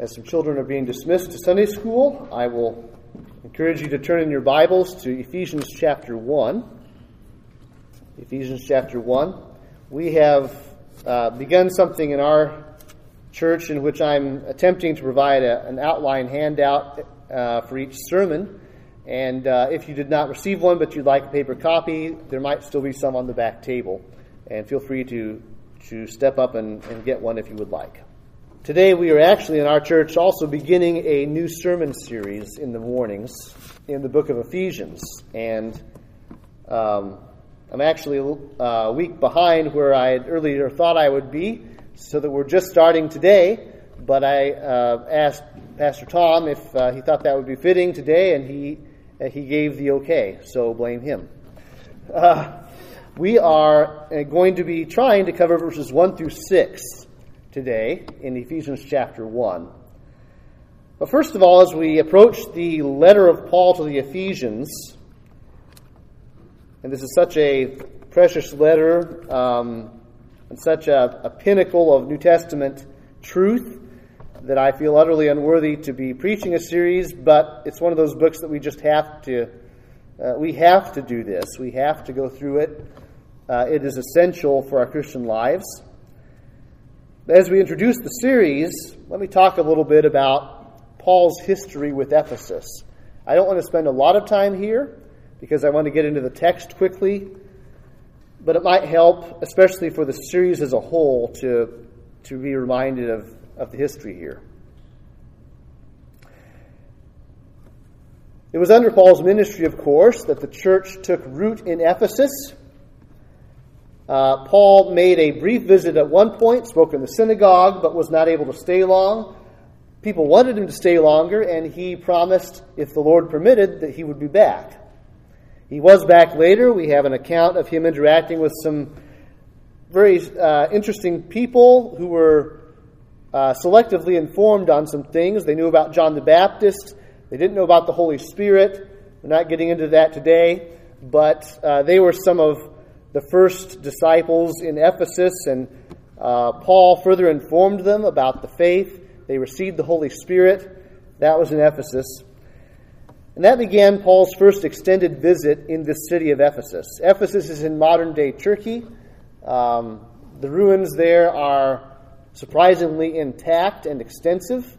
As some children are being dismissed to Sunday school, I will encourage you to turn in your Bibles to Ephesians chapter 1. Ephesians chapter 1. We have uh, begun something in our church in which I'm attempting to provide a, an outline handout uh, for each sermon. And uh, if you did not receive one but you'd like a paper copy, there might still be some on the back table. And feel free to, to step up and, and get one if you would like. Today, we are actually in our church also beginning a new sermon series in the mornings in the book of Ephesians. And um, I'm actually uh, a week behind where I had earlier thought I would be, so that we're just starting today. But I uh, asked Pastor Tom if uh, he thought that would be fitting today, and he, he gave the okay, so blame him. Uh, we are uh, going to be trying to cover verses 1 through 6 today in Ephesians chapter 1. But first of all, as we approach the letter of Paul to the Ephesians, and this is such a precious letter um, and such a, a pinnacle of New Testament truth that I feel utterly unworthy to be preaching a series, but it's one of those books that we just have to, uh, we have to do this. We have to go through it. Uh, it is essential for our Christian lives. As we introduce the series, let me talk a little bit about Paul's history with Ephesus. I don't want to spend a lot of time here because I want to get into the text quickly, but it might help, especially for the series as a whole, to, to be reminded of, of the history here. It was under Paul's ministry, of course, that the church took root in Ephesus. Uh, Paul made a brief visit at one point, spoke in the synagogue, but was not able to stay long. People wanted him to stay longer, and he promised, if the Lord permitted, that he would be back. He was back later. We have an account of him interacting with some very uh, interesting people who were uh, selectively informed on some things. They knew about John the Baptist, they didn't know about the Holy Spirit. We're not getting into that today, but uh, they were some of the first disciples in Ephesus, and uh, Paul further informed them about the faith. They received the Holy Spirit. That was in Ephesus. And that began Paul's first extended visit in the city of Ephesus. Ephesus is in modern day Turkey. Um, the ruins there are surprisingly intact and extensive.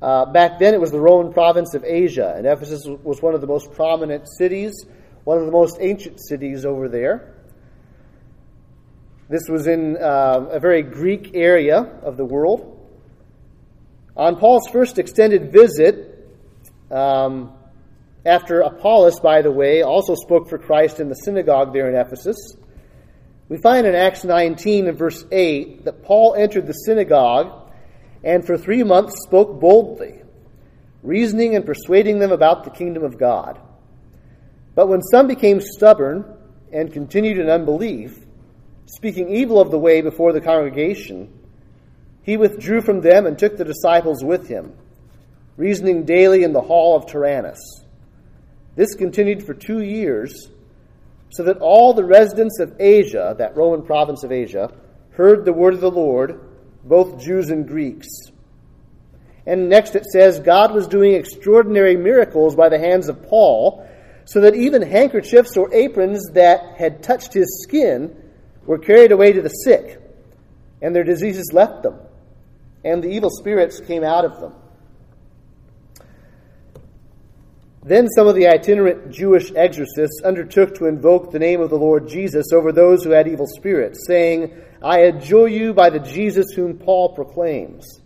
Uh, back then, it was the Roman province of Asia, and Ephesus was one of the most prominent cities one of the most ancient cities over there. This was in uh, a very Greek area of the world. On Paul's first extended visit, um, after Apollos, by the way, also spoke for Christ in the synagogue there in Ephesus, we find in Acts 19 and verse 8 that Paul entered the synagogue and for three months spoke boldly, reasoning and persuading them about the kingdom of God. But when some became stubborn and continued in unbelief, speaking evil of the way before the congregation, he withdrew from them and took the disciples with him, reasoning daily in the hall of Tyrannus. This continued for two years, so that all the residents of Asia, that Roman province of Asia, heard the word of the Lord, both Jews and Greeks. And next it says, God was doing extraordinary miracles by the hands of Paul so that even handkerchiefs or aprons that had touched his skin were carried away to the sick, and their diseases left them, and the evil spirits came out of them. Then some of the itinerant Jewish exorcists undertook to invoke the name of the Lord Jesus over those who had evil spirits, saying, I adjure you by the Jesus whom Paul proclaims.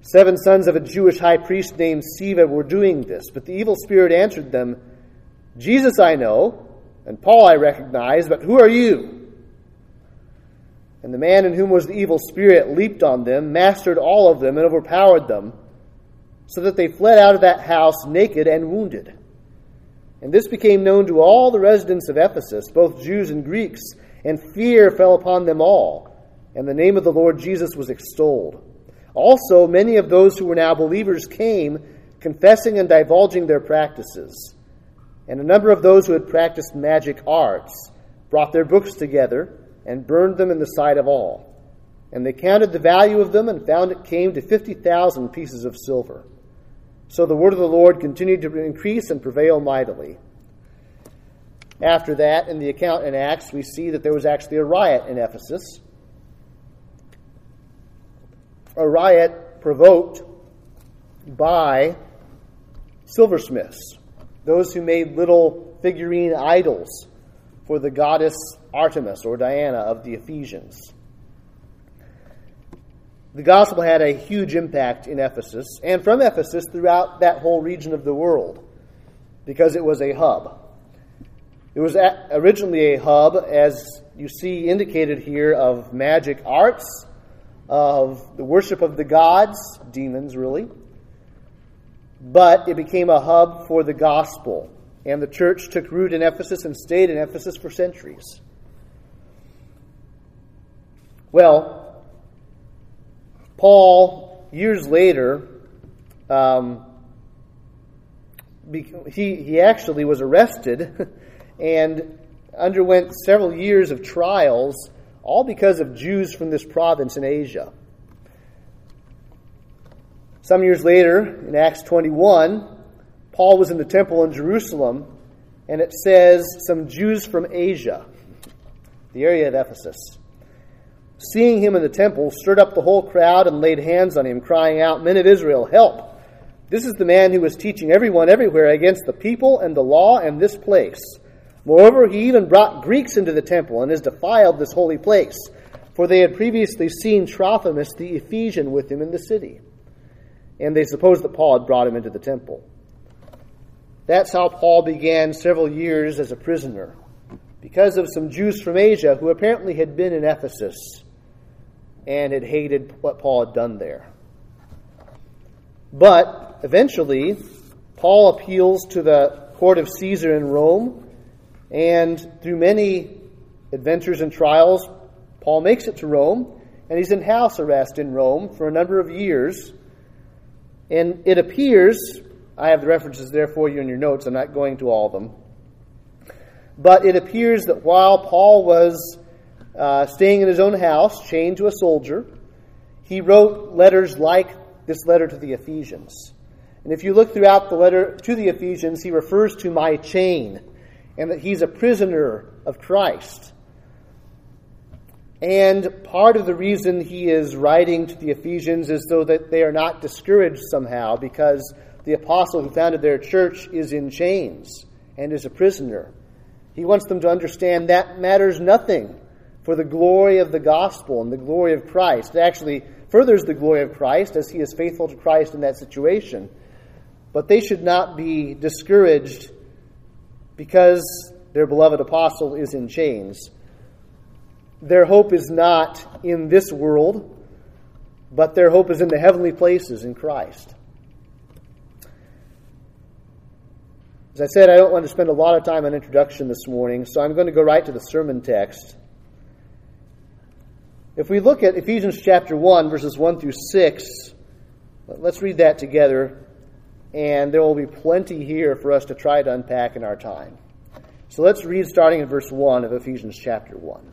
Seven sons of a Jewish high priest named Sceva were doing this, but the evil spirit answered them, Jesus I know, and Paul I recognize, but who are you? And the man in whom was the evil spirit leaped on them, mastered all of them, and overpowered them, so that they fled out of that house naked and wounded. And this became known to all the residents of Ephesus, both Jews and Greeks, and fear fell upon them all, and the name of the Lord Jesus was extolled. Also, many of those who were now believers came, confessing and divulging their practices. And a number of those who had practiced magic arts brought their books together and burned them in the sight of all. And they counted the value of them and found it came to 50,000 pieces of silver. So the word of the Lord continued to increase and prevail mightily. After that, in the account in Acts, we see that there was actually a riot in Ephesus. A riot provoked by silversmiths, those who made little figurine idols for the goddess Artemis or Diana of the Ephesians. The gospel had a huge impact in Ephesus and from Ephesus throughout that whole region of the world because it was a hub. It was originally a hub, as you see indicated here, of magic arts, of the worship of the gods, demons really. But it became a hub for the gospel, and the church took root in Ephesus and stayed in Ephesus for centuries. Well, Paul, years later, um, he, he actually was arrested and underwent several years of trials, all because of Jews from this province in Asia. Some years later, in Acts 21, Paul was in the temple in Jerusalem, and it says some Jews from Asia, the area of Ephesus seeing him in the temple, stirred up the whole crowd and laid hands on him, crying out, Men of Israel, help! This is the man who was teaching everyone everywhere against the people and the law and this place. Moreover, he even brought Greeks into the temple and has defiled this holy place, for they had previously seen Trophimus the Ephesian with him in the city. And they supposed that Paul had brought him into the temple. That's how Paul began several years as a prisoner, because of some Jews from Asia who apparently had been in Ephesus and had hated what Paul had done there. But eventually, Paul appeals to the court of Caesar in Rome, and through many adventures and trials, Paul makes it to Rome, and he's in house arrest in Rome for a number of years. And it appears, I have the references there for you in your notes, I'm not going to all of them. But it appears that while Paul was uh, staying in his own house, chained to a soldier, he wrote letters like this letter to the Ephesians. And if you look throughout the letter to the Ephesians, he refers to my chain and that he's a prisoner of Christ. And part of the reason he is writing to the Ephesians is so that they are not discouraged somehow because the apostle who founded their church is in chains and is a prisoner. He wants them to understand that matters nothing for the glory of the gospel and the glory of Christ. It actually furthers the glory of Christ as he is faithful to Christ in that situation. But they should not be discouraged because their beloved apostle is in chains. Their hope is not in this world, but their hope is in the heavenly places in Christ. As I said, I don't want to spend a lot of time on introduction this morning, so I'm going to go right to the sermon text. If we look at Ephesians chapter 1, verses 1 through 6, let's read that together, and there will be plenty here for us to try to unpack in our time. So let's read starting in verse 1 of Ephesians chapter 1.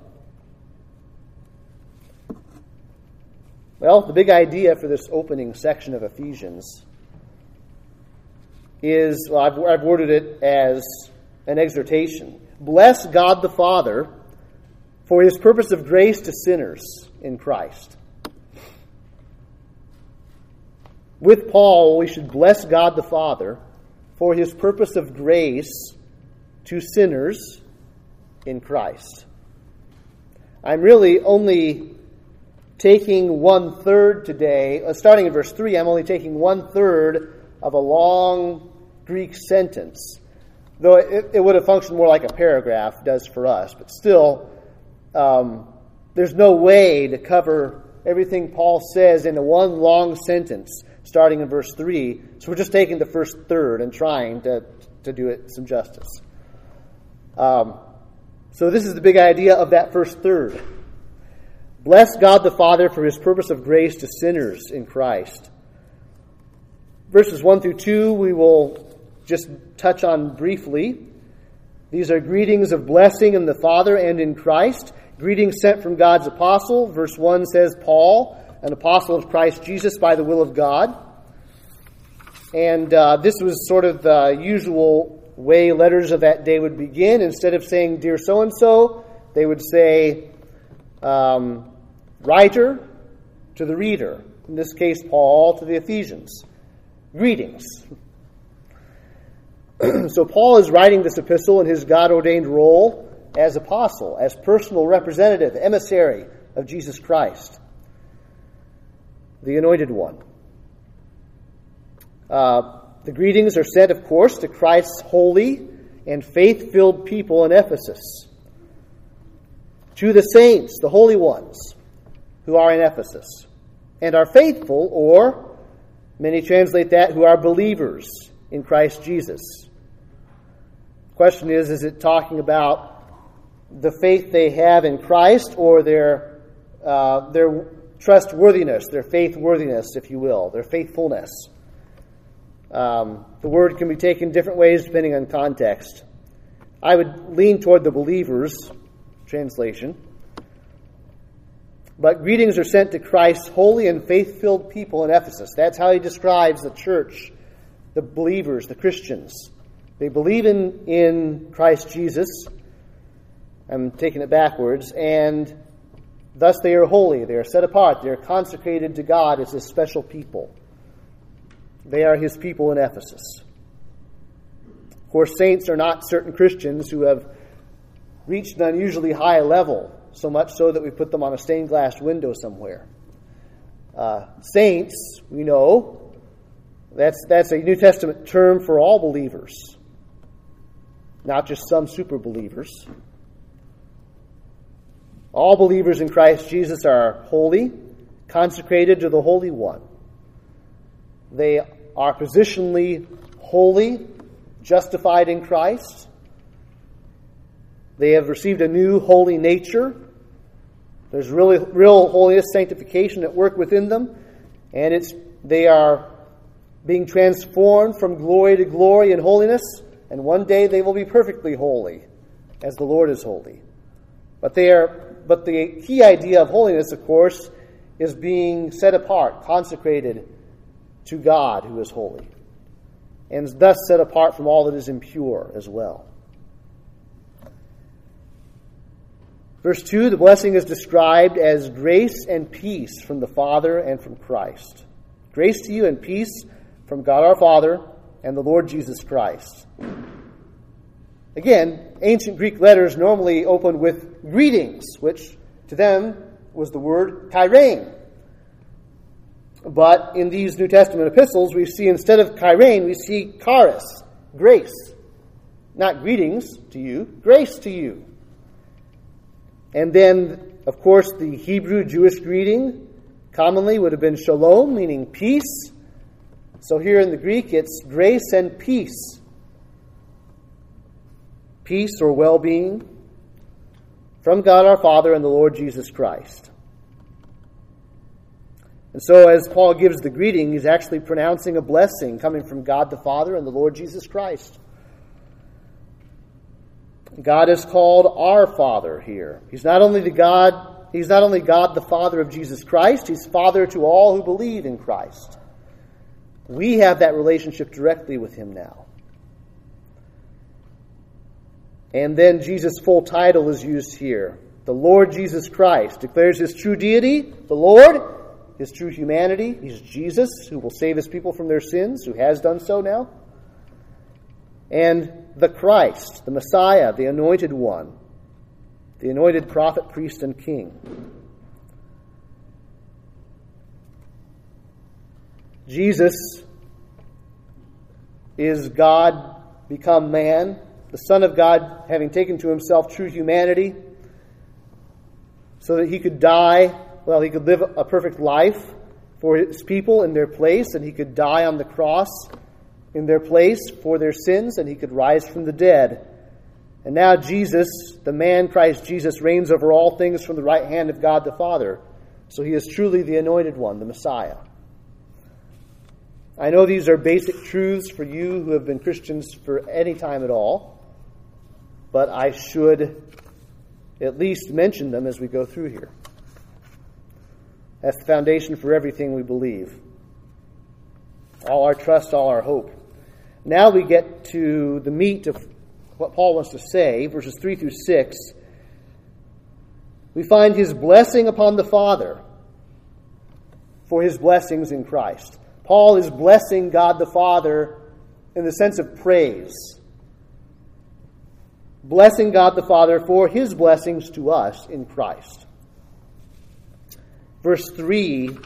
Well, the big idea for this opening section of Ephesians is well, I've, I've worded it as an exhortation. Bless God the Father for his purpose of grace to sinners in Christ. with Paul, we should bless God the Father for his purpose of grace to sinners in Christ. I'm really only taking one third today, uh, starting in verse 3, I'm only taking one third of a long Greek sentence. Though it, it would have functioned more like a paragraph does for us, but still, um, there's no way to cover everything Paul says in one long sentence starting in verse 3. So we're just taking the first third and trying to, to do it some justice. Um, so this is the big idea of that first third. Bless God the Father for his purpose of grace to sinners in Christ. Verses 1 through 2 we will just touch on briefly. These are greetings of blessing in the Father and in Christ. Greetings sent from God's apostle. Verse 1 says, Paul, an apostle of Christ Jesus by the will of God. And uh, this was sort of the usual way letters of that day would begin. Instead of saying, Dear so and so, they would say, um, Writer to the reader. In this case, Paul to the Ephesians. Greetings. so Paul is writing this epistle in his God ordained role as apostle, as personal representative, emissary of Jesus Christ the Anointed One. Uh, the greetings are sent, of course, to Christ's holy and faith filled people in Ephesus. To the saints, the holy ones, who are in Ephesus, and are faithful, or many translate that, who are believers in Christ Jesus. The question is is it talking about the faith they have in Christ or their, uh, their trustworthiness, their faithworthiness, if you will, their faithfulness. Um, the word can be taken different ways depending on context. I would lean toward the believers translation. But greetings are sent to Christ's holy and faith filled people in Ephesus. That's how he describes the church, the believers, the Christians. They believe in, in Christ Jesus. I'm taking it backwards. And Thus they are holy, they are set apart, they are consecrated to God as his special people. They are his people in Ephesus. Of course, saints are not certain Christians who have reached an unusually high level, so much so that we put them on a stained glass window somewhere. Uh, saints, we know, that's, that's a New Testament term for all believers, not just some super believers. All believers in Christ Jesus are holy, consecrated to the Holy One. They are positionally holy, justified in Christ. They have received a new holy nature. There's really real holiness, sanctification at work within them, and it's they are being transformed from glory to glory in holiness, and one day they will be perfectly holy, as the Lord is holy. But they are but the key idea of holiness, of course, is being set apart, consecrated to God who is holy, and thus set apart from all that is impure as well. Verse 2 the blessing is described as grace and peace from the Father and from Christ. Grace to you and peace from God our Father and the Lord Jesus Christ. Again, ancient Greek letters normally opened with greetings, which to them was the word chairein. But in these New Testament epistles, we see instead of chairein, we see charis, grace. Not greetings to you, grace to you. And then, of course, the Hebrew Jewish greeting commonly would have been shalom, meaning peace. So here in the Greek, it's grace and peace peace or well being from God our Father and the Lord Jesus Christ. And so, as Paul gives the greeting, he's actually pronouncing a blessing coming from God the Father and the Lord Jesus Christ. God is called our Father here. He's not only the God, he's not only God the Father of Jesus Christ, he's Father to all who believe in Christ. We have that relationship directly with him now. And then Jesus' full title is used here. The Lord Jesus Christ declares his true deity, the Lord, his true humanity. He's Jesus, who will save his people from their sins, who has done so now. And the Christ, the Messiah, the anointed one, the anointed prophet, priest, and king. Jesus is God become man, the Son of God having taken to himself true humanity so that he could die, well, he could live a perfect life for his people in their place, and he could die on the cross in their place for their sins, and he could rise from the dead. And now Jesus, the man Christ Jesus, reigns over all things from the right hand of God the Father. So he is truly the anointed one, the Messiah. I know these are basic truths for you who have been Christians for any time at all, but I should at least mention them as we go through here. That's the foundation for everything we believe. All our trust, all our hope. Now we get to the meat of what Paul wants to say, verses 3 through 6. We find his blessing upon the Father for his blessings in Christ. Paul is blessing God the Father in the sense of praise. Blessing God the Father for his blessings to us in Christ. Verse 3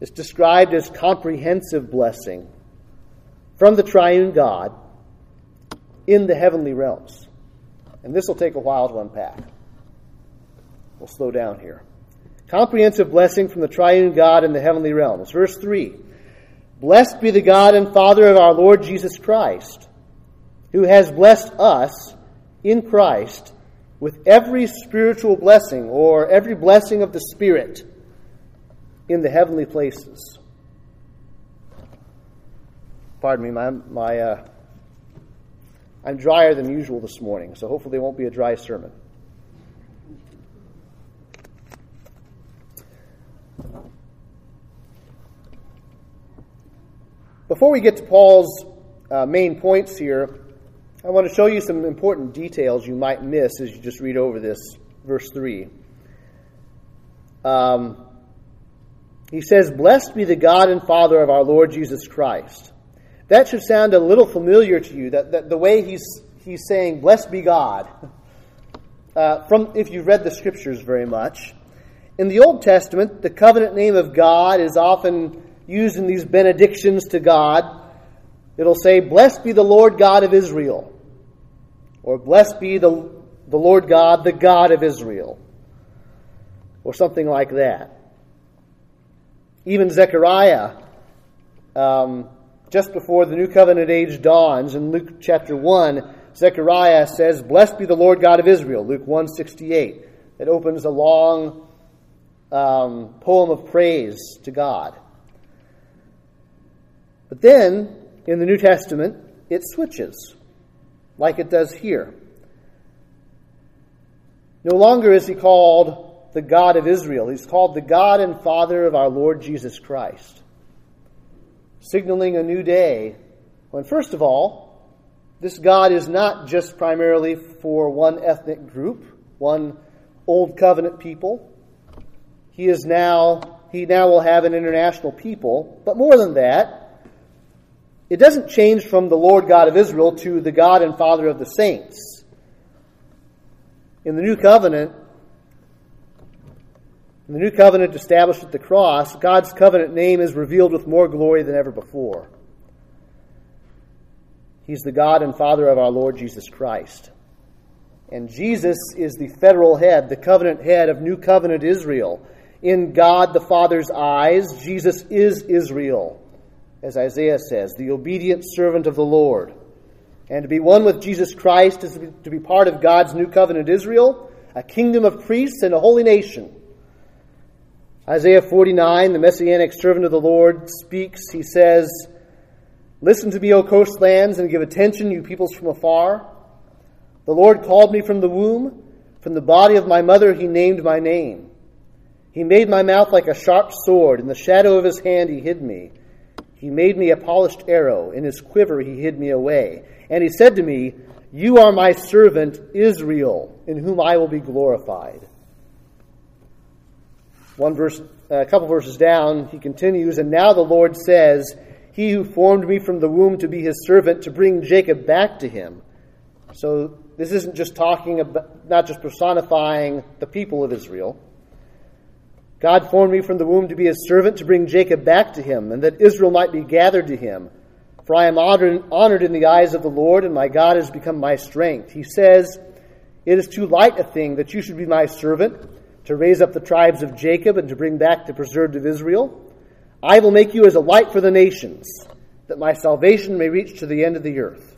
is described as comprehensive blessing from the triune God in the heavenly realms. And this will take a while to unpack. We'll slow down here. Comprehensive blessing from the triune God in the heavenly realms. Verse 3 Blessed be the God and Father of our Lord Jesus Christ, who has blessed us in Christ with every spiritual blessing or every blessing of the Spirit in the heavenly places. Pardon me, my, my uh, I'm drier than usual this morning, so hopefully it won't be a dry sermon. Before we get to Paul's uh, main points here, I want to show you some important details you might miss as you just read over this, verse 3. Um, he says, Blessed be the God and Father of our Lord Jesus Christ. That should sound a little familiar to you, that, that the way he's, he's saying, Blessed be God. Uh, from if you've read the scriptures very much. In the Old Testament, the covenant name of God is often used in these benedictions to God. It'll say, Blessed be the Lord God of Israel. Or blessed be the, the Lord God, the God of Israel. Or something like that. Even Zechariah, um, just before the new covenant age dawns, in Luke chapter 1, Zechariah says, Blessed be the Lord God of Israel, Luke 168. It opens a long um, poem of praise to God. But then, in the New Testament, it switches like it does here. No longer is he called the God of Israel, he's called the God and Father of our Lord Jesus Christ, signaling a new day when, first of all, this God is not just primarily for one ethnic group, one old covenant people. He is now he now will have an international people, but more than that, it doesn't change from the Lord God of Israel to the God and Father of the saints. In the new covenant, in the new covenant established at the cross, God's covenant name is revealed with more glory than ever before. He's the God and Father of our Lord Jesus Christ. And Jesus is the federal head, the covenant head of New Covenant Israel. In God the Father's eyes, Jesus is Israel as Isaiah says, the obedient servant of the Lord. And to be one with Jesus Christ is to be part of God's new covenant Israel, a kingdom of priests and a holy nation. Isaiah 49, the messianic servant of the Lord, speaks. He says, Listen to me, O coastlands, and give attention, you peoples from afar. The Lord called me from the womb. From the body of my mother, he named my name. He made my mouth like a sharp sword. In the shadow of his hand, he hid me. He made me a polished arrow. In his quiver he hid me away. And he said to me, You are my servant Israel, in whom I will be glorified. One verse, uh, a couple verses down, he continues, And now the Lord says, He who formed me from the womb to be his servant, to bring Jacob back to him. So this isn't just talking about, not just personifying the people of Israel. God formed me from the womb to be his servant, to bring Jacob back to him, and that Israel might be gathered to him. For I am honored in the eyes of the Lord, and my God has become my strength. He says, It is too light a thing that you should be my servant, to raise up the tribes of Jacob and to bring back the preserved of Israel. I will make you as a light for the nations, that my salvation may reach to the end of the earth.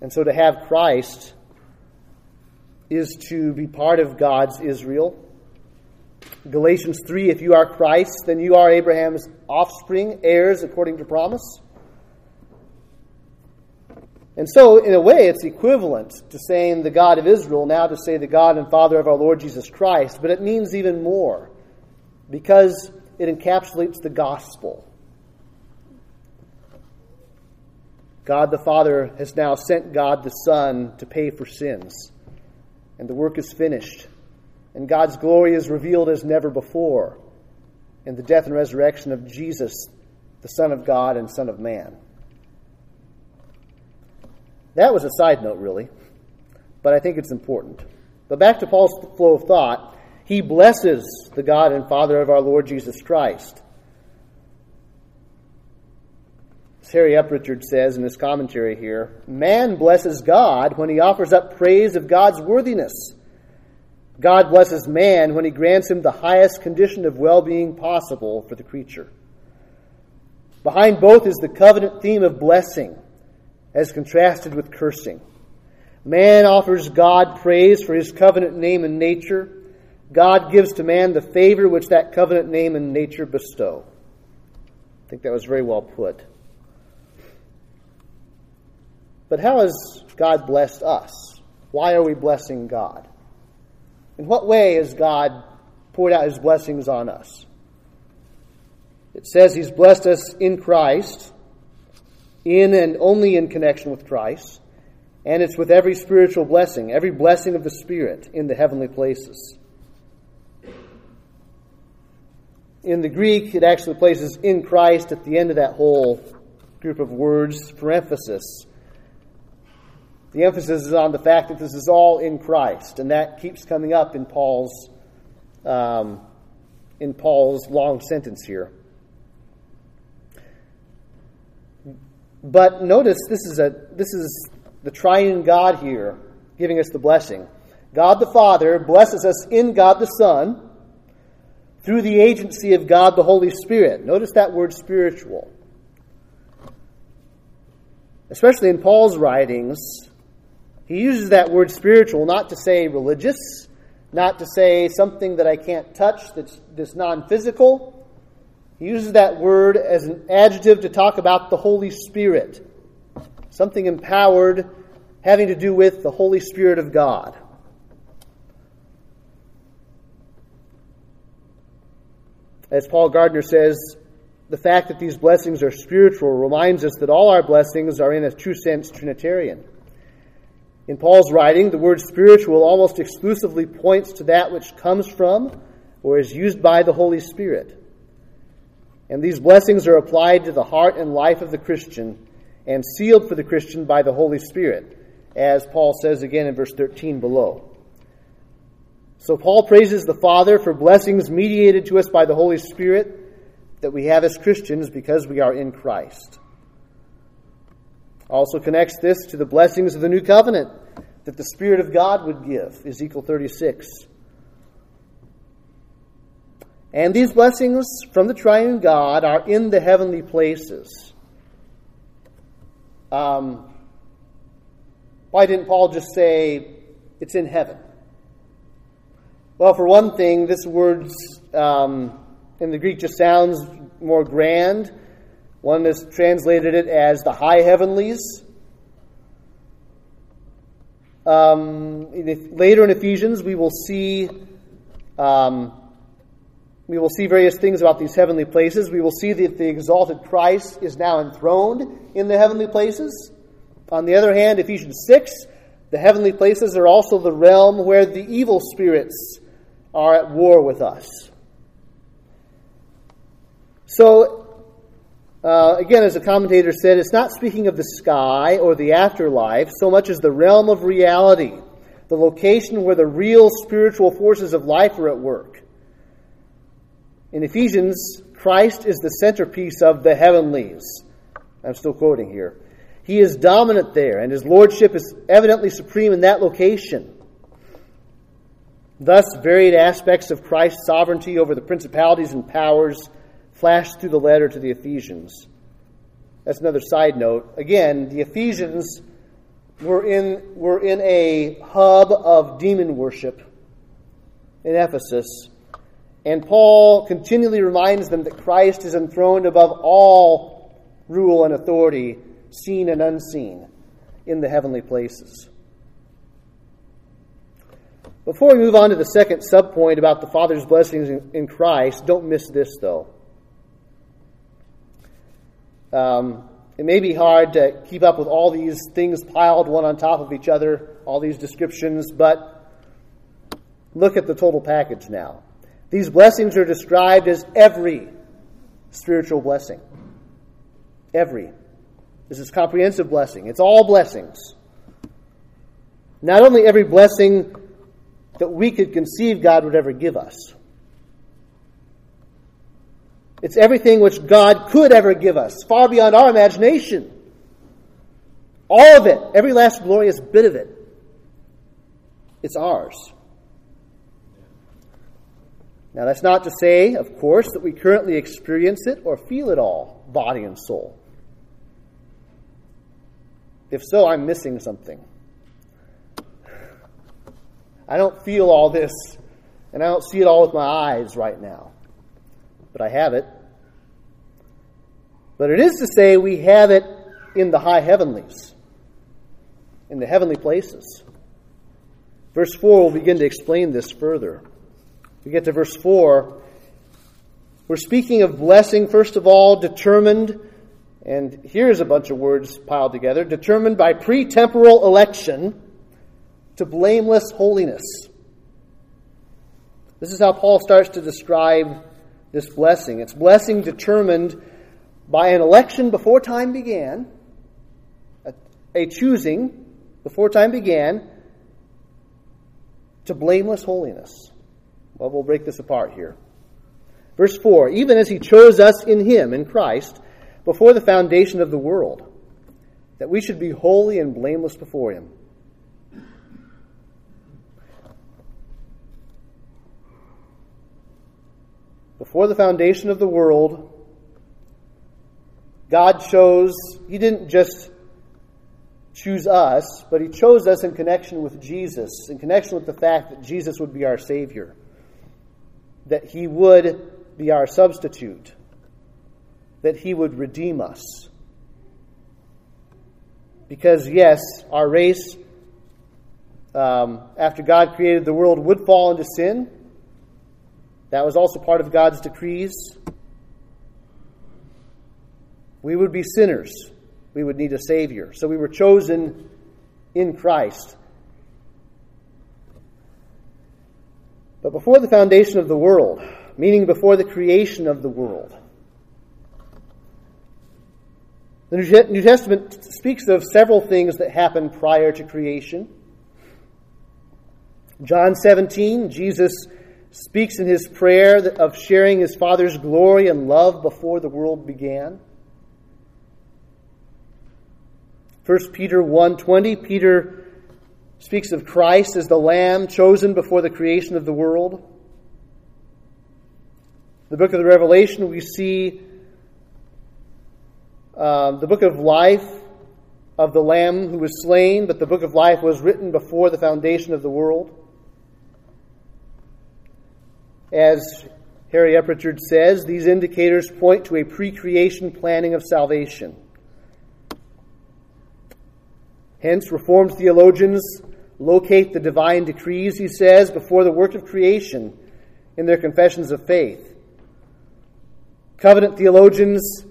And so to have Christ is to be part of God's Israel. Galatians 3 If you are Christ, then you are Abraham's offspring, heirs according to promise. And so, in a way, it's equivalent to saying the God of Israel, now to say the God and Father of our Lord Jesus Christ, but it means even more because it encapsulates the gospel. God the Father has now sent God the Son to pay for sins, and the work is finished, and God's glory is revealed as never before in the death and resurrection of Jesus, the Son of God and Son of Man. That was a side note, really, but I think it's important. But back to Paul's flow of thought, he blesses the God and Father of our Lord Jesus Christ. As Harry Uprichard says in his commentary here, man blesses God when he offers up praise of God's worthiness. God blesses man when he grants him the highest condition of well being possible for the creature. Behind both is the covenant theme of blessing as contrasted with cursing. Man offers God praise for his covenant name and nature. God gives to man the favor which that covenant name and nature bestow. I think that was very well put. But how has God blessed us? Why are we blessing God? In what way has God poured out his blessings on us? It says he's blessed us in Christ in and only in connection with Christ, and it's with every spiritual blessing, every blessing of the Spirit in the heavenly places. In the Greek, it actually places in Christ at the end of that whole group of words for emphasis. The emphasis is on the fact that this is all in Christ, and that keeps coming up in Paul's um, in Paul's long sentence here. But notice this is a this is the triune God here giving us the blessing. God the Father blesses us in God the Son through the agency of God the Holy Spirit. Notice that word spiritual. Especially in Paul's writings, he uses that word spiritual not to say religious, not to say something that I can't touch that's, that's non physical, uses that word as an adjective to talk about the Holy Spirit, something empowered having to do with the Holy Spirit of God. As Paul Gardner says, the fact that these blessings are spiritual reminds us that all our blessings are, in a true sense, Trinitarian. In Paul's writing, the word spiritual almost exclusively points to that which comes from or is used by the Holy Spirit. And these blessings are applied to the heart and life of the Christian and sealed for the Christian by the Holy Spirit, as Paul says again in verse 13 below. So Paul praises the Father for blessings mediated to us by the Holy Spirit that we have as Christians because we are in Christ. Also connects this to the blessings of the new covenant that the Spirit of God would give, Ezekiel 36. And these blessings from the triune God are in the heavenly places. Um, why didn't Paul just say it's in heaven? Well, for one thing, this word um, in the Greek just sounds more grand. One has translated it as the high heavenlies. Um, later in Ephesians, we will see um, we will see various things about these heavenly places. We will see that the exalted Christ is now enthroned in the heavenly places. On the other hand, Ephesians 6, the heavenly places are also the realm where the evil spirits are at war with us. So, uh, again, as a commentator said, it's not speaking of the sky or the afterlife so much as the realm of reality, the location where the real spiritual forces of life are at work. In Ephesians, Christ is the centerpiece of the heavenlies. I'm still quoting here. He is dominant there, and his lordship is evidently supreme in that location. Thus, varied aspects of Christ's sovereignty over the principalities and powers flashed through the letter to the Ephesians. That's another side note. Again, the Ephesians were in, were in a hub of demon worship in Ephesus. And Paul continually reminds them that Christ is enthroned above all rule and authority seen and unseen, in the heavenly places. Before we move on to the second subpoint about the Father's blessings in Christ, don't miss this though. Um, it may be hard to keep up with all these things piled one on top of each other, all these descriptions, but look at the total package now. These blessings are described as every spiritual blessing. Every. This is comprehensive blessing. It's all blessings. Not only every blessing that we could conceive God would ever give us. It's everything which God could ever give us, far beyond our imagination. All of it, every last glorious bit of it. It's ours. Now, that's not to say, of course, that we currently experience it or feel it all, body and soul. If so, I'm missing something. I don't feel all this, and I don't see it all with my eyes right now. But I have it. But it is to say we have it in the high heavenlies, in the heavenly places. Verse 4 will begin to explain this further. We get to verse 4. We're speaking of blessing, first of all, determined and here's a bunch of words piled together determined by pretemporal election to blameless holiness. This is how Paul starts to describe this blessing. It's blessing determined by an election before time began, a, a choosing before time began to blameless holiness. Well, we'll break this apart here. Verse 4 Even as he chose us in him, in Christ, before the foundation of the world, that we should be holy and blameless before Him. Before the foundation of the world, God chose, He didn't just choose us, but He chose us in connection with Jesus, in connection with the fact that Jesus would be our Savior, that He would be our substitute that he would redeem us. Because, yes, our race, um, after God created the world, would fall into sin. That was also part of God's decrees. We would be sinners. We would need a Savior. So we were chosen in Christ. But before the foundation of the world, meaning before the creation of the world, The New Testament speaks of several things that happened prior to creation. John 17, Jesus speaks in his prayer of sharing his Father's glory and love before the world began. 1 Peter 1:20 Peter speaks of Christ as the lamb chosen before the creation of the world. The book of the Revelation we see um, the book of life of the Lamb who was slain, but the book of life was written before the foundation of the world. As Harry Uprichard says, these indicators point to a pre creation planning of salvation. Hence, Reformed theologians locate the divine decrees, he says, before the work of creation in their confessions of faith. Covenant theologians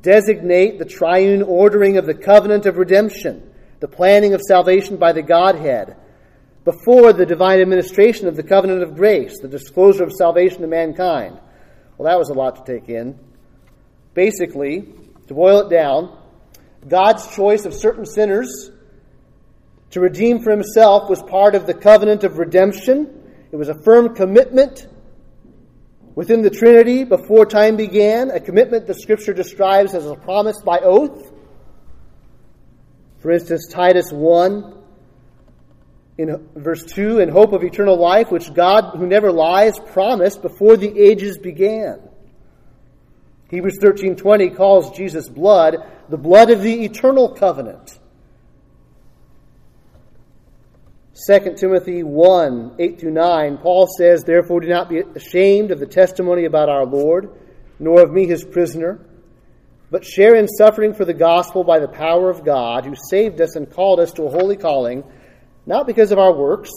designate the triune ordering of the covenant of redemption, the planning of salvation by the Godhead, before the divine administration of the covenant of grace, the disclosure of salvation to mankind. Well, that was a lot to take in. Basically, to boil it down, God's choice of certain sinners to redeem for himself was part of the covenant of redemption. It was a firm commitment within the Trinity before time began, a commitment the Scripture describes as a promise by oath. For instance, Titus 1, in verse 2, in hope of eternal life, which God, who never lies, promised before the ages began. Hebrews 13:20 calls Jesus' blood the blood of the eternal covenant. 2 Timothy 1 8 through 9, Paul says, Therefore, do not be ashamed of the testimony about our Lord, nor of me, his prisoner, but share in suffering for the gospel by the power of God, who saved us and called us to a holy calling, not because of our works,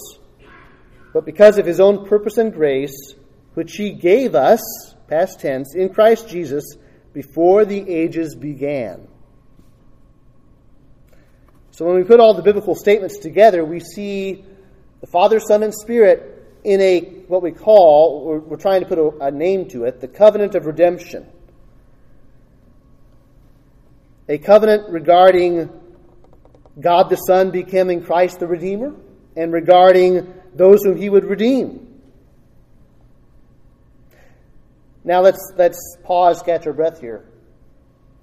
but because of his own purpose and grace, which he gave us, past tense, in Christ Jesus before the ages began so when we put all the biblical statements together, we see the Father, Son, and Spirit in a what we call, we're, we're trying to put a, a name to it, the covenant of redemption. A covenant regarding God the Son becoming Christ the Redeemer, and regarding those whom He would redeem. Now let's let's pause, catch our breath here,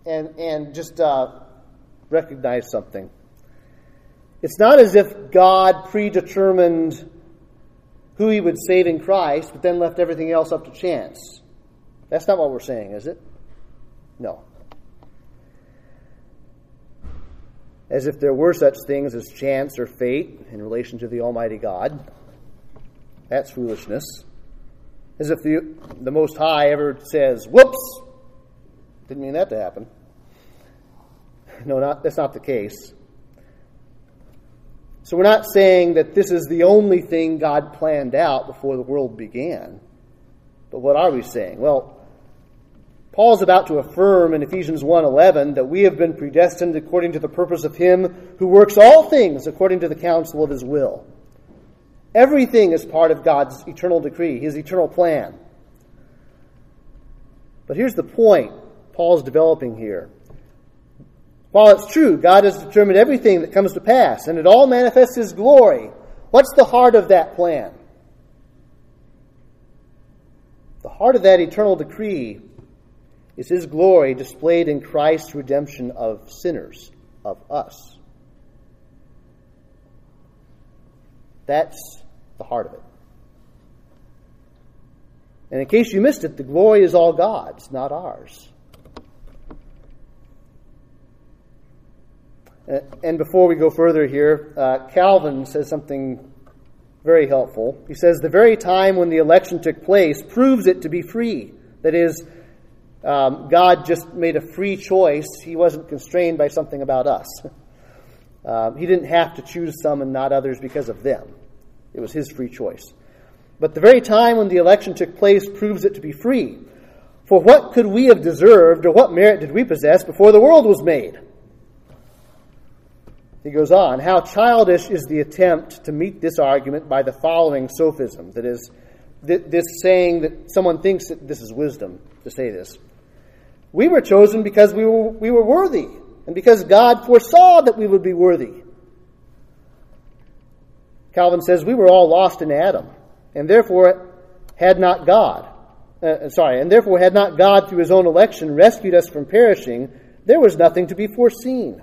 and and just uh, recognize something. It's not as if God predetermined who he would save in Christ, but then left everything else up to chance. That's not what we're saying, is it? No. As if there were such things as chance or fate in relation to the Almighty God. That's foolishness. As if the, the Most High ever says, whoops! Didn't mean that to happen. No, not, that's not the case. So we're not saying that this is the only thing God planned out before the world began. But what are we saying? Well, Paul's about to affirm in Ephesians 1:11 that we have been predestined according to the purpose of him who works all things according to the counsel of his will. Everything is part of God's eternal decree, his eternal plan. But here's the point Paul's developing here. While it's true, God has determined everything that comes to pass, and it all manifests His glory. What's the heart of that plan? The heart of that eternal decree is His glory displayed in Christ's redemption of sinners, of us. That's the heart of it. And in case you missed it, the glory is all God's, not ours. And before we go further here, uh, Calvin says something very helpful. He says, The very time when the election took place proves it to be free. That is, um, God just made a free choice. He wasn't constrained by something about us. Um, he didn't have to choose some and not others because of them. It was his free choice. But the very time when the election took place proves it to be free. For what could we have deserved, or what merit did we possess before the world was made? He goes on, how childish is the attempt to meet this argument by the following sophism. That is, this saying that someone thinks that this is wisdom to say this. We were chosen because we were, we were worthy, and because God foresaw that we would be worthy. Calvin says we were all lost in Adam, and therefore had not God, uh, sorry, and therefore had not God through his own election rescued us from perishing, there was nothing to be foreseen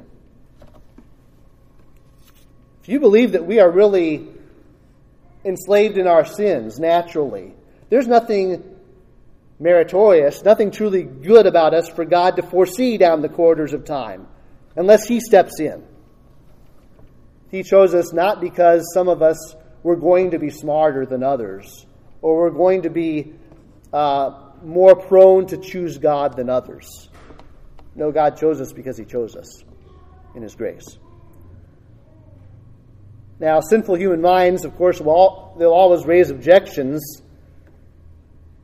you believe that we are really enslaved in our sins naturally, there's nothing meritorious, nothing truly good about us for God to foresee down the corridors of time unless He steps in. He chose us not because some of us were going to be smarter than others or we're going to be uh, more prone to choose God than others. No, God chose us because He chose us in His grace. Now, sinful human minds, of course, will all, they'll always raise objections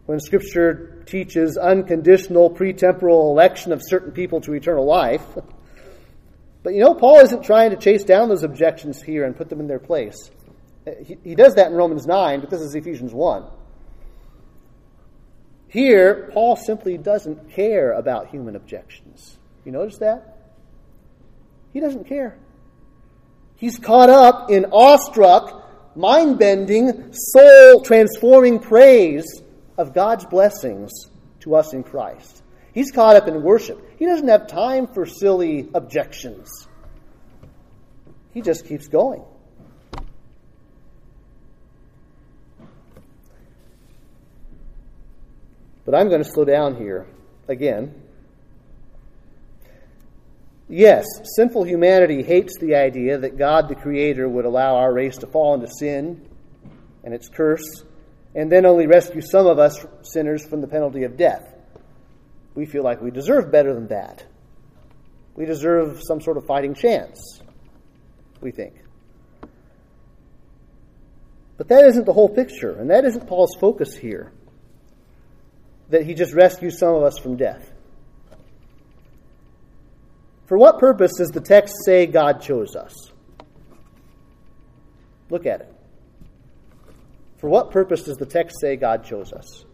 when Scripture teaches unconditional pretemporal election of certain people to eternal life. But you know, Paul isn't trying to chase down those objections here and put them in their place. He, he does that in Romans 9, but this is Ephesians 1. Here, Paul simply doesn't care about human objections. You notice that? He doesn't care. He's caught up in awestruck, mind bending, soul transforming praise of God's blessings to us in Christ. He's caught up in worship. He doesn't have time for silly objections. He just keeps going. But I'm going to slow down here again. Yes, sinful humanity hates the idea that God the Creator would allow our race to fall into sin and its curse, and then only rescue some of us sinners from the penalty of death. We feel like we deserve better than that. We deserve some sort of fighting chance, we think. But that isn't the whole picture, and that isn't Paul's focus here that he just rescues some of us from death. For what purpose does the text say God chose us? Look at it. For what purpose does the text say God chose us?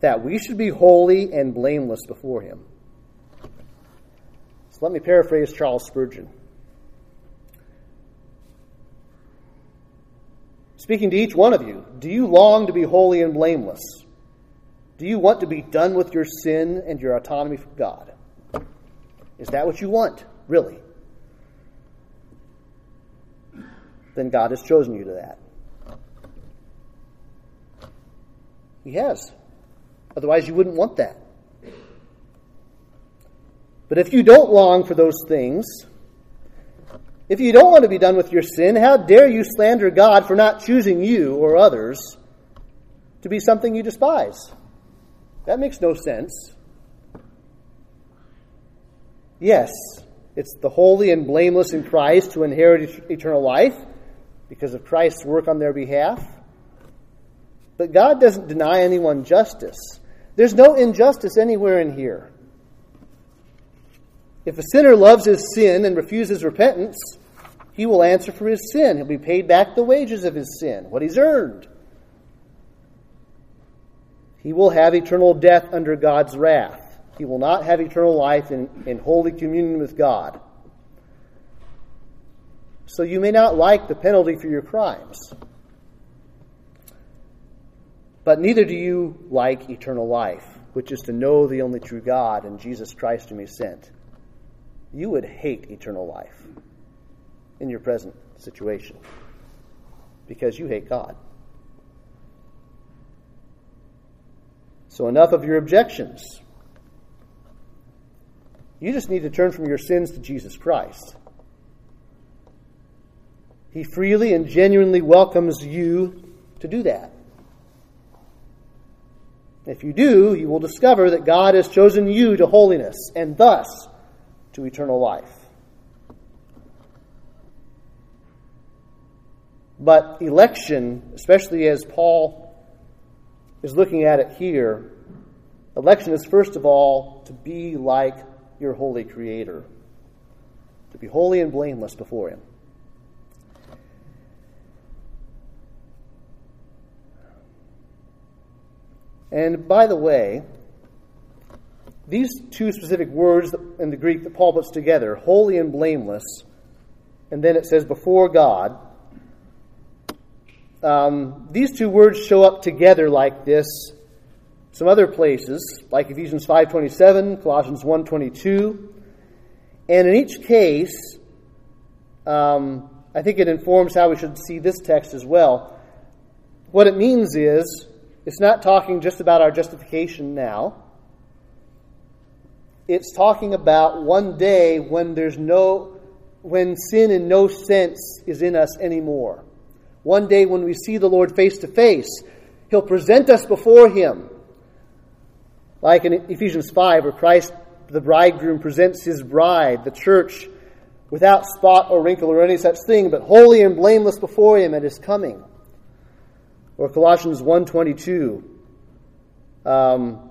That we should be holy and blameless before Him. So let me paraphrase Charles Spurgeon. Speaking to each one of you, do you long to be holy and blameless? Do you want to be done with your sin and your autonomy from God? Is that what you want, really? Then God has chosen you to that. He has. Otherwise, you wouldn't want that. But if you don't long for those things, if you don't want to be done with your sin, how dare you slander God for not choosing you or others to be something you despise? That makes no sense. Yes, it's the holy and blameless in Christ to inherit eternal life because of Christ's work on their behalf. But God doesn't deny anyone justice. There's no injustice anywhere in here. If a sinner loves his sin and refuses repentance, he will answer for his sin. He'll be paid back the wages of his sin, what he's earned. He will have eternal death under God's wrath. He will not have eternal life in, in holy communion with God. So you may not like the penalty for your crimes. But neither do you like eternal life, which is to know the only true God and Jesus Christ whom he sent. You would hate eternal life in your present situation because you hate God. So, enough of your objections. You just need to turn from your sins to Jesus Christ. He freely and genuinely welcomes you to do that. If you do, you will discover that God has chosen you to holiness and thus to eternal life. But election, especially as Paul is looking at it here, election is first of all to be like your holy Creator, to be holy and blameless before Him. And by the way, these two specific words in the Greek that Paul puts together, holy and blameless, and then it says before God, um, these two words show up together like this some other places, like Ephesians 5.27, Colossians 1.22. And in each case, um, I think it informs how we should see this text as well. What it means is, it's not talking just about our justification now. It's talking about one day when there's no, when sin in no sense is in us anymore. One day when we see the Lord face to face, He'll present us before Him. Like in Ephesians 5, where Christ, the bridegroom, presents His bride, the church, without spot or wrinkle or any such thing, but holy and blameless before Him at His coming. Or Colossians 1.22, um,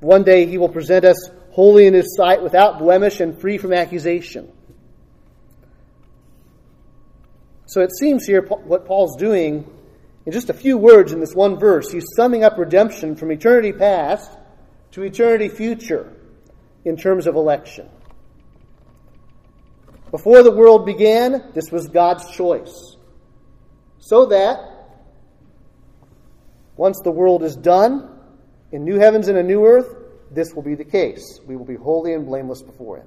one day He will present us holy in His sight, without blemish and free from accusation. So it seems here what Paul's doing in just a few words in this one verse, he's summing up redemption from eternity past to eternity future in terms of election. Before the world began, this was God's choice. So that once the world is done, in new heavens and a new earth, this will be the case. We will be holy and blameless before Him.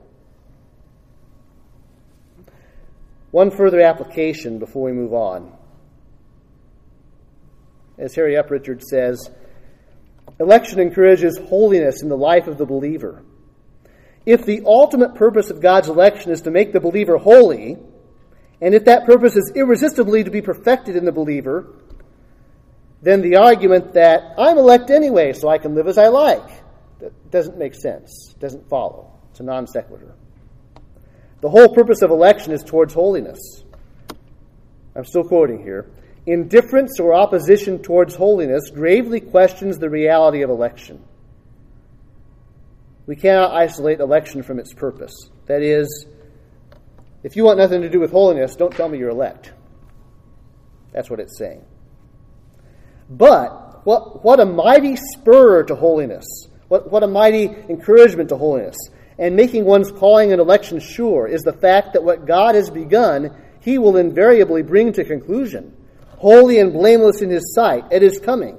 One further application before we move on. As Harry Uprichard says, election encourages holiness in the life of the believer. If the ultimate purpose of God's election is to make the believer holy, and if that purpose is irresistibly to be perfected in the believer, then the argument that I'm elect anyway so I can live as I like doesn't make sense, doesn't follow. It's a non sequitur. The whole purpose of election is towards holiness. I'm still quoting here. Indifference or opposition towards holiness gravely questions the reality of election. We cannot isolate election from its purpose. That is, if you want nothing to do with holiness, don't tell me you're elect. That's what it's saying. But what, what a mighty spur to holiness. What, what a mighty encouragement to holiness. And making one's calling and election sure is the fact that what God has begun, he will invariably bring to conclusion. Holy and blameless in his sight at his coming.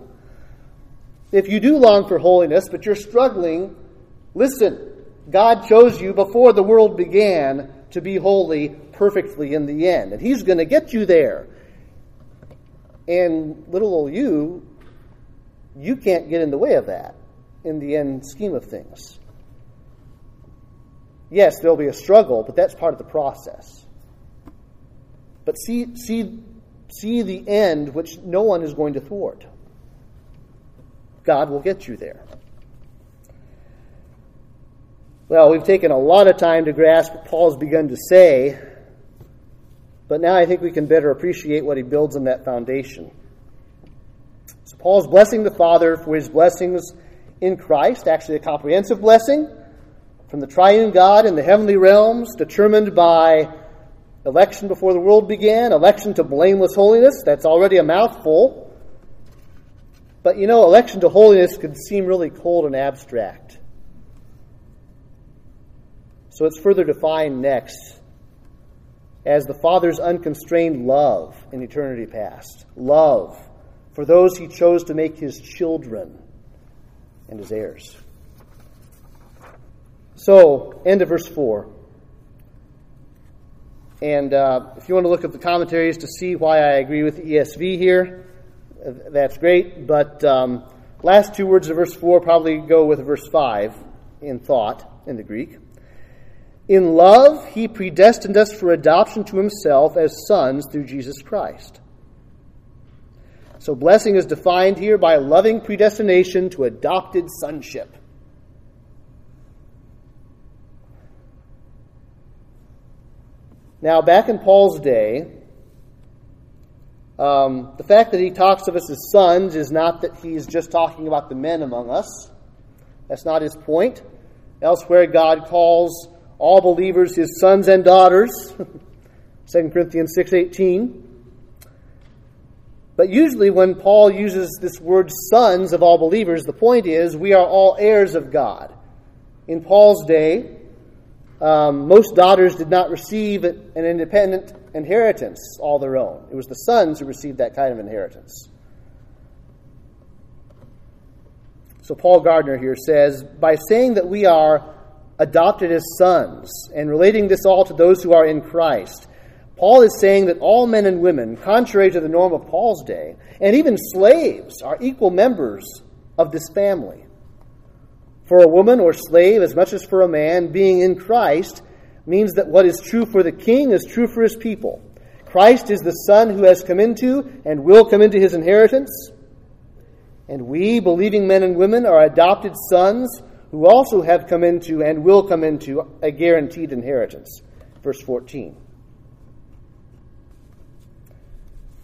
If you do long for holiness, but you're struggling, listen. God chose you before the world began to be holy perfectly in the end. And he's going to get you there. And little old you, you can't get in the way of that in the end scheme of things. Yes, there'll be a struggle, but that's part of the process. But see, see, see the end which no one is going to thwart. God will get you there. Well, we've taken a lot of time to grasp what Paul's begun to say, but now I think we can better appreciate what he builds on that foundation. So Paul's blessing the Father for his blessings in Christ, actually a comprehensive blessing from the triune God in the heavenly realms, determined by election before the world began, election to blameless holiness. That's already a mouthful. But you know, election to holiness could seem really cold and abstract. So it's further defined next as the Father's unconstrained love in eternity past. Love for those he chose to make his children and his heirs. So, end of verse 4. And uh, if you want to look at the commentaries to see why I agree with ESV here, that's great. But um, last two words of verse 4 probably go with verse 5 in thought in the Greek. In love, he predestined us for adoption to himself as sons through Jesus Christ so, blessing is defined here by loving predestination to adopted sonship. Now, back in Paul's day, um, the fact that he talks of us as sons is not that he's just talking about the men among us. That's not his point. Elsewhere, God calls all believers his sons and daughters. 2 Corinthians 6.18. But usually, when Paul uses this word sons of all believers, the point is we are all heirs of God. In Paul's day, um, most daughters did not receive an independent inheritance all their own. It was the sons who received that kind of inheritance. So, Paul Gardner here says by saying that we are adopted as sons and relating this all to those who are in Christ, Paul is saying that all men and women, contrary to the norm of Paul's day, and even slaves, are equal members of this family. For a woman or slave, as much as for a man, being in Christ means that what is true for the king is true for his people. Christ is the Son who has come into and will come into his inheritance. And we, believing men and women, are adopted sons who also have come into and will come into a guaranteed inheritance. Verse 14.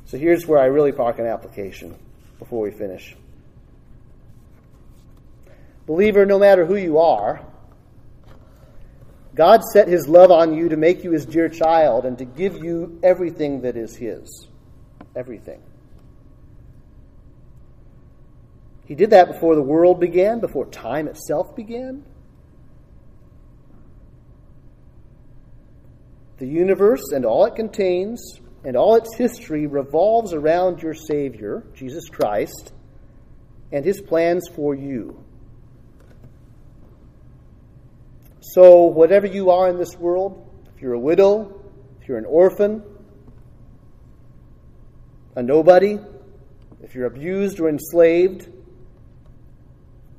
So here's where I really park an application before we finish. Believer, no matter who you are, God set his love on you to make you his dear child and to give you everything that is his. Everything. He did that before the world began, before time itself began. The universe and all it contains and all its history revolves around your Savior, Jesus Christ, and his plans for you. So, whatever you are in this world, if you're a widow, if you're an orphan, a nobody, if you're abused or enslaved,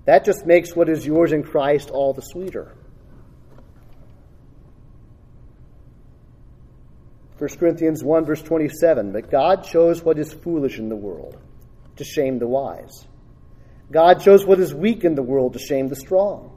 that just makes what is yours in Christ all the sweeter. 1 Corinthians 1, verse 27 But God chose what is foolish in the world to shame the wise. God chose what is weak in the world to shame the strong.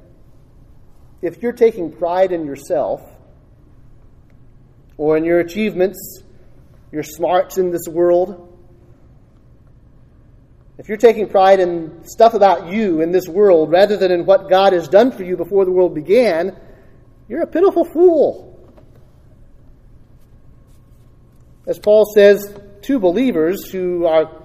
if you're taking pride in yourself or in your achievements, your smarts in this world, if you're taking pride in stuff about you in this world rather than in what God has done for you before the world began, you're a pitiful fool. As Paul says to believers who are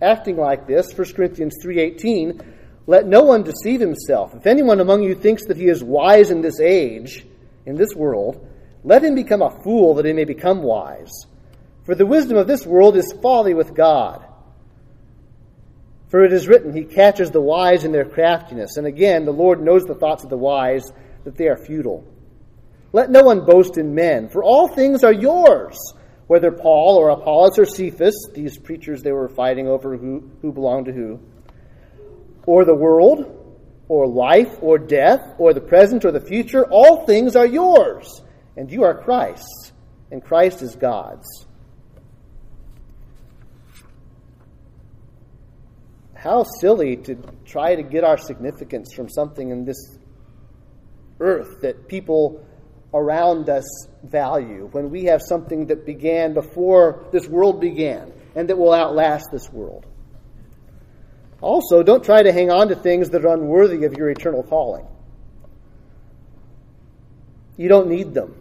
acting like this, 1 Corinthians 3:18, let no one deceive himself. If anyone among you thinks that he is wise in this age, in this world, let him become a fool that he may become wise. For the wisdom of this world is folly with God. For it is written, He catches the wise in their craftiness. And again, the Lord knows the thoughts of the wise, that they are futile. Let no one boast in men, for all things are yours. Whether Paul or Apollos or Cephas, these preachers they were fighting over who, who belonged to who or the world, or life, or death, or the present, or the future, all things are yours, and you are Christ's, and Christ is God's. How silly to try to get our significance from something in this earth that people around us value when we have something that began before this world began and that will outlast this world. Also, don't try to hang on to things that are unworthy of your eternal calling. You don't need them,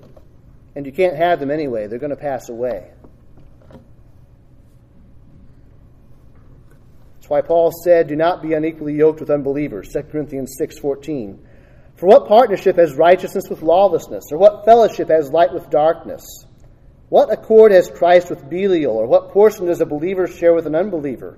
and you can't have them anyway. They're going to pass away. That's why Paul said, "Do not be unequally yoked with unbelievers." 2 Corinthians 6:14. For what partnership has righteousness with lawlessness, or what fellowship has light with darkness? What accord has Christ with Belial, or what portion does a believer share with an unbeliever?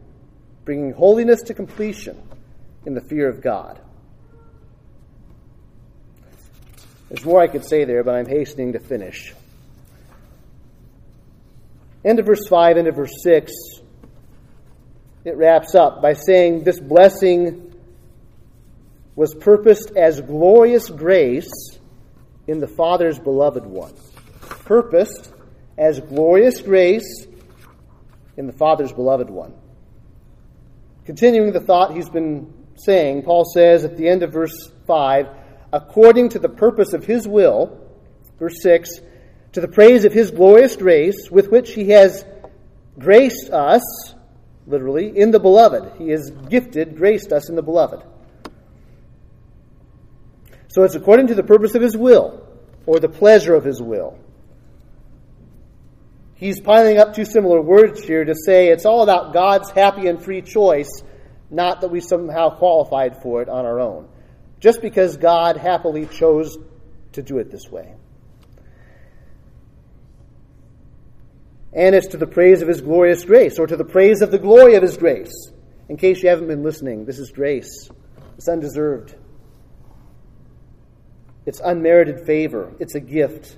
bringing holiness to completion in the fear of God. There's more I could say there, but I'm hastening to finish. End of verse 5, end of verse 6, it wraps up by saying this blessing was purposed as glorious grace in the Father's beloved one. Purposed as glorious grace in the Father's beloved one. Continuing the thought he's been saying, Paul says at the end of verse 5, according to the purpose of his will, verse 6, to the praise of his glorious grace, with which he has graced us, literally, in the beloved. He has gifted, graced us in the beloved. So it's according to the purpose of his will, or the pleasure of his will. He's piling up two similar words here to say it's all about God's happy and free choice, not that we somehow qualified for it on our own. Just because God happily chose to do it this way. And it's to the praise of His glorious grace, or to the praise of the glory of His grace. In case you haven't been listening, this is grace. It's undeserved. It's unmerited favor. It's a gift.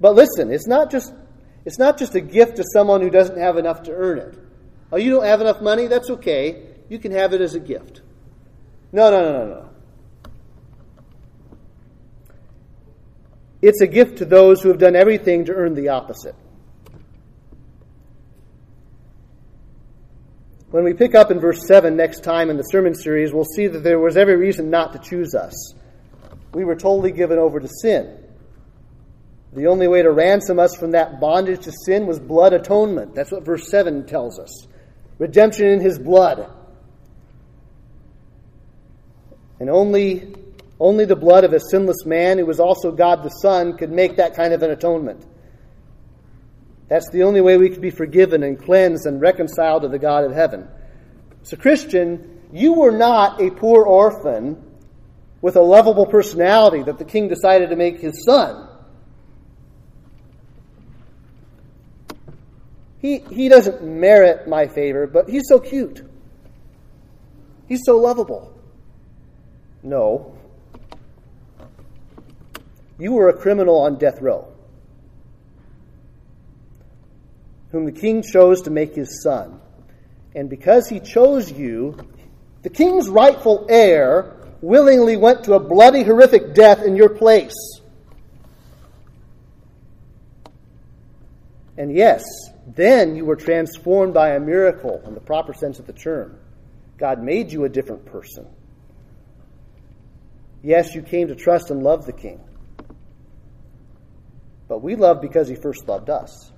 But listen, it's not just it's not just a gift to someone who doesn't have enough to earn it. Oh, you don't have enough money? That's okay. You can have it as a gift. No, no, no, no, no. It's a gift to those who have done everything to earn the opposite. When we pick up in verse 7 next time in the sermon series, we'll see that there was every reason not to choose us. We were totally given over to sin. The only way to ransom us from that bondage to sin was blood atonement. That's what verse 7 tells us. Redemption in his blood. And only, only the blood of a sinless man who was also God the Son could make that kind of an atonement. That's the only way we could be forgiven and cleansed and reconciled to the God of heaven. So, Christian, you were not a poor orphan with a lovable personality that the king decided to make his son. He, he doesn't merit my favor, but he's so cute. He's so lovable. No. You were a criminal on death row, whom the king chose to make his son. And because he chose you, the king's rightful heir willingly went to a bloody, horrific death in your place. And yes, then you were transformed by a miracle in the proper sense of the term. God made you a different person. Yes, you came to trust and love the King. But we love because he first loved us.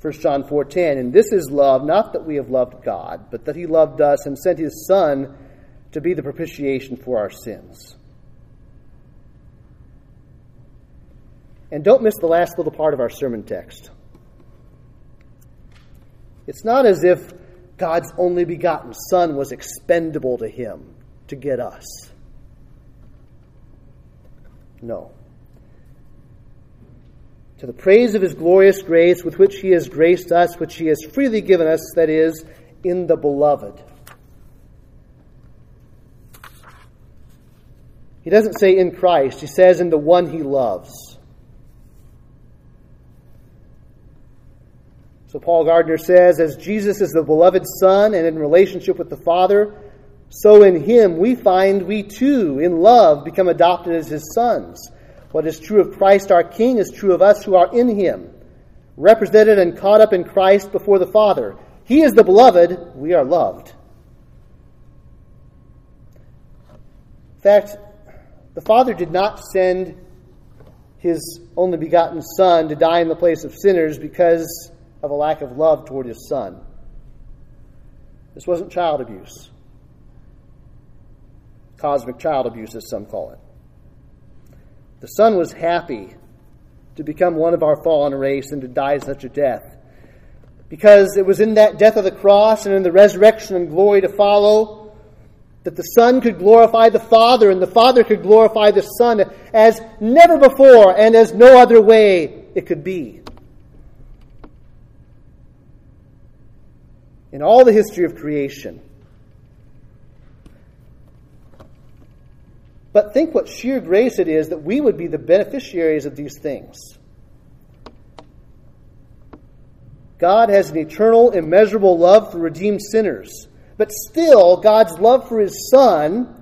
1 John 4:10 and this is love not that we have loved God but that he loved us and sent his son to be the propitiation for our sins. And don't miss the last little part of our sermon text. It's not as if God's only begotten Son was expendable to him to get us. No. To the praise of his glorious grace with which he has graced us, which he has freely given us, that is, in the beloved. He doesn't say in Christ, he says in the one he loves. Paul Gardner says, as Jesus is the beloved Son and in relationship with the Father, so in him we find we too, in love, become adopted as his sons. What is true of Christ our King is true of us who are in him, represented and caught up in Christ before the Father. He is the beloved, we are loved. In fact, the Father did not send his only begotten Son to die in the place of sinners because of a lack of love toward his son. This wasn't child abuse, cosmic child abuse, as some call it. The son was happy to become one of our fallen race and to die such a death. Because it was in that death of the cross and in the resurrection and glory to follow that the Son could glorify the Father and the Father could glorify the Son as never before and as no other way it could be. In all the history of creation. But think what sheer grace it is that we would be the beneficiaries of these things. God has an eternal, immeasurable love for redeemed sinners. But still, God's love for his Son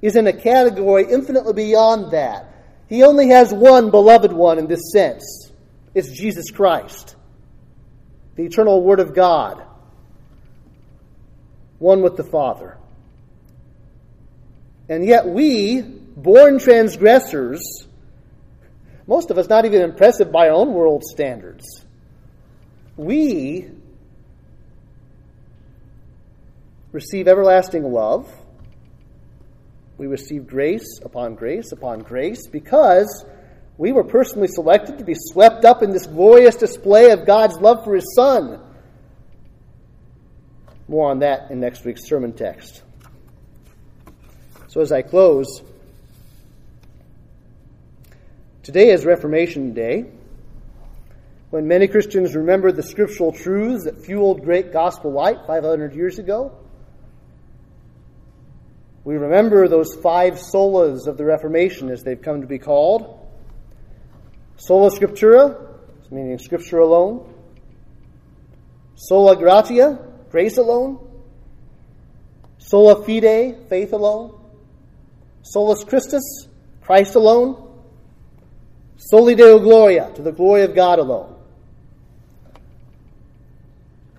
is in a category infinitely beyond that. He only has one beloved one in this sense it's Jesus Christ, the eternal Word of God one with the Father. And yet we, born transgressors, most of us not even impressive by our own world standards, we receive everlasting love. We receive grace upon grace upon grace because we were personally selected to be swept up in this glorious display of God's love for His Son. More on that in next week's sermon text. So, as I close, Today is Reformation Day, when many Christians remember the scriptural truths that fueled great gospel light 500 years ago. We remember those five solas of the Reformation as they've come to be called. Sola Scriptura, meaning Scripture alone. Sola Gratia, grace alone. Sola Fide, faith alone. Solus Christus, Christ alone. Soli Deo Gloria, to the glory of God alone.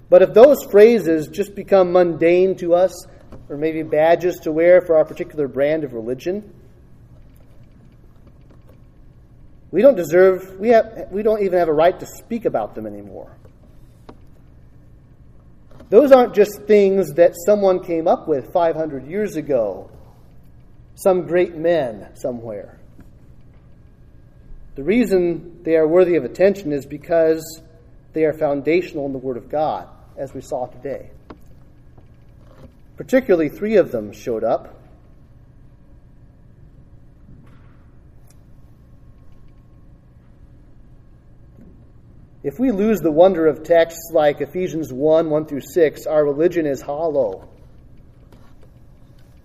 But if those phrases just become mundane to us, or maybe badges to wear for our particular brand of religion, we don't deserve, we, have, we don't even have a right to speak about them anymore. Those aren't just things that someone came up with 500 years ago, some great men somewhere. The reason they are worthy of attention is because they are foundational in the Word of God, as we saw today. Particularly, three of them showed up. If we lose the wonder of texts like Ephesians 1 1 through 6, our religion is hollow.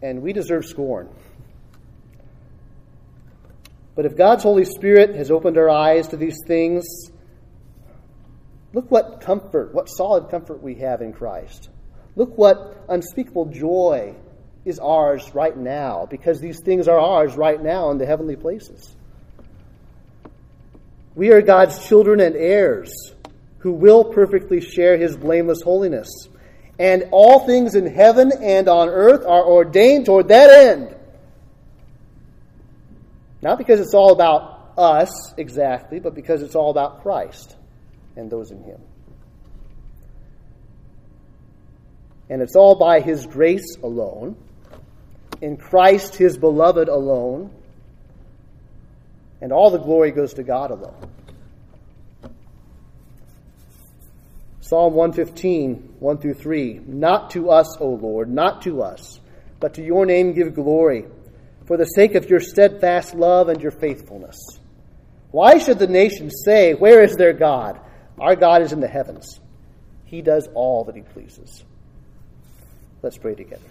And we deserve scorn. But if God's Holy Spirit has opened our eyes to these things, look what comfort, what solid comfort we have in Christ. Look what unspeakable joy is ours right now, because these things are ours right now in the heavenly places. We are God's children and heirs who will perfectly share his blameless holiness. And all things in heaven and on earth are ordained toward that end. Not because it's all about us exactly, but because it's all about Christ and those in Him. And it's all by His grace alone, in Christ His beloved alone, and all the glory goes to God alone. Psalm 115, 1 through 3. Not to us, O Lord, not to us, but to your name give glory for the sake of your steadfast love and your faithfulness. Why should the nations say, Where is their God? Our God is in the heavens. He does all that he pleases. Let's pray together.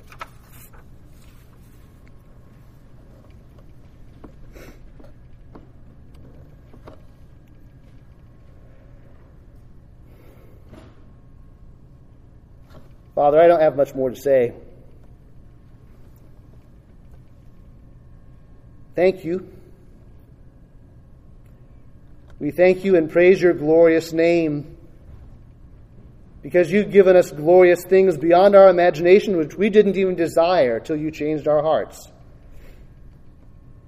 Father, I don't have much more to say. Thank you. We thank you and praise your glorious name because you've given us glorious things beyond our imagination, which we didn't even desire till you changed our hearts.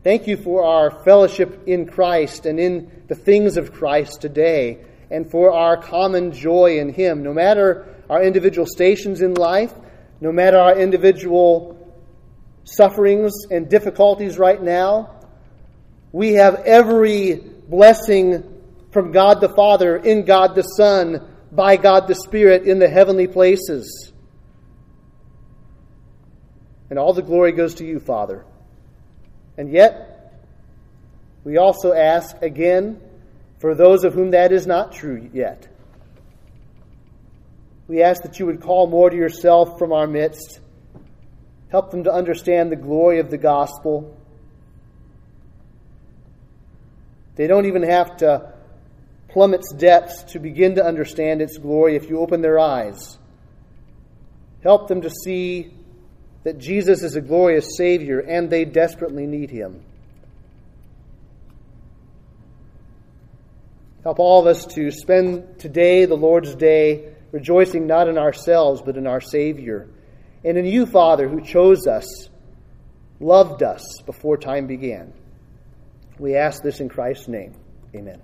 Thank you for our fellowship in Christ and in the things of Christ today, and for our common joy in Him. No matter our individual stations in life, no matter our individual sufferings and difficulties right now. We have every blessing from God the Father, in God the Son, by God the Spirit in the heavenly places. And all the glory goes to you, Father. And yet, we also ask again for those of whom that is not true yet. We ask that you would call more to yourself from our midst Help them to understand the glory of the gospel. They don't even have to plumb its depths to begin to understand its glory if you open their eyes. Help them to see that Jesus is a glorious Savior and they desperately need Him. Help all of us to spend today, the Lord's Day, rejoicing not in ourselves, but in our Savior and in you, Father, who chose us, loved us before time began. We ask this in Christ's name. Amen.